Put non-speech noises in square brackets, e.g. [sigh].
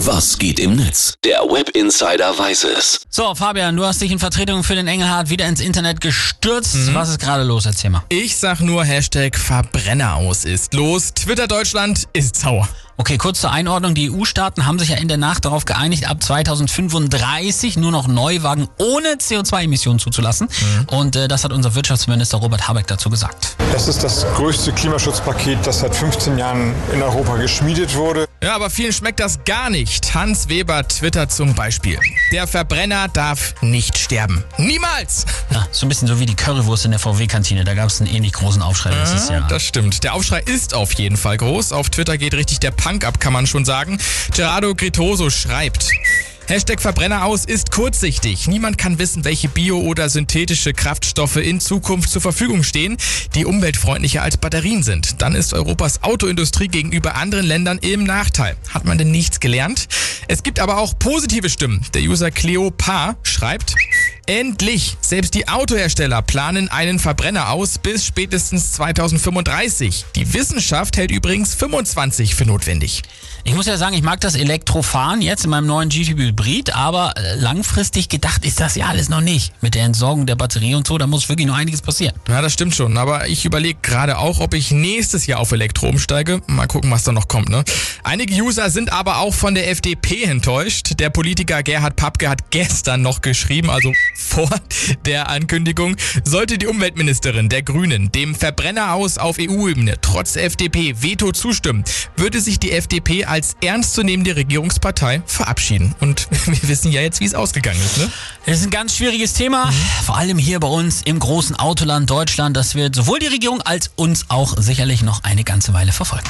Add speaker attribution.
Speaker 1: Was geht im Netz? Der Web Insider weiß es.
Speaker 2: So, Fabian, du hast dich in Vertretung für den Engelhardt wieder ins Internet gestürzt. Was ist gerade los? Erzähl mal.
Speaker 3: Ich sag nur Hashtag Verbrenner aus ist los. Twitter Deutschland ist sauer.
Speaker 2: Okay, kurz zur Einordnung. Die EU-Staaten haben sich ja in der Nacht darauf geeinigt, ab 2035 nur noch Neuwagen ohne CO2-Emissionen zuzulassen. Und äh, das hat unser Wirtschaftsminister Robert Habeck dazu gesagt.
Speaker 4: Es ist das größte Klimaschutzpaket, das seit 15 Jahren in Europa geschmiedet wurde.
Speaker 3: Ja, aber vielen schmeckt das gar nicht. Hans Weber twittert zum Beispiel. Der Verbrenner darf nicht sterben. Niemals!
Speaker 2: Ja, so ein bisschen so wie die Currywurst in der VW-Kantine. Da gab es einen ähnlich großen Aufschrei letztes
Speaker 3: Ja,
Speaker 2: Jahr.
Speaker 3: das stimmt. Der Aufschrei ist auf jeden Fall groß. Auf Twitter geht richtig der Punk ab, kann man schon sagen. Gerardo Gritoso schreibt. Hashtag Verbrenner aus ist kurzsichtig. Niemand kann wissen, welche bio- oder synthetische Kraftstoffe in Zukunft zur Verfügung stehen, die umweltfreundlicher als Batterien sind. Dann ist Europas Autoindustrie gegenüber anderen Ländern im Nachteil. Hat man denn nichts gelernt? Es gibt aber auch positive Stimmen. Der User Cleopa schreibt, Endlich! Selbst die Autohersteller planen einen Verbrenner aus bis spätestens 2035. Die Wissenschaft hält übrigens 25 für notwendig.
Speaker 2: Ich muss ja sagen, ich mag das Elektrofahren jetzt in meinem neuen GT Hybrid, aber äh, langfristig gedacht ist das ja alles noch nicht. Mit der Entsorgung der Batterie und so, da muss wirklich noch einiges passieren.
Speaker 3: Ja, das stimmt schon. Aber ich überlege gerade auch, ob ich nächstes Jahr auf Elektro umsteige. Mal gucken, was da noch kommt. Ne? Einige User sind aber auch von der FDP enttäuscht. Der Politiker Gerhard Papke hat gestern noch geschrieben, also vor der Ankündigung, sollte die Umweltministerin der Grünen dem Verbrenner aus auf EU-Ebene trotz FDP Veto zustimmen, würde sich die FDP als ernstzunehmende Regierungspartei verabschieden. Und [laughs] wir wissen ja jetzt, wie es ausgegangen ist. Ne?
Speaker 2: Das ist ein ganz schwieriges Thema, vor allem hier bei uns im großen Autoland Deutschland. Das wird sowohl die Regierung als uns auch sicherlich noch eine ganze Weile verfolgen.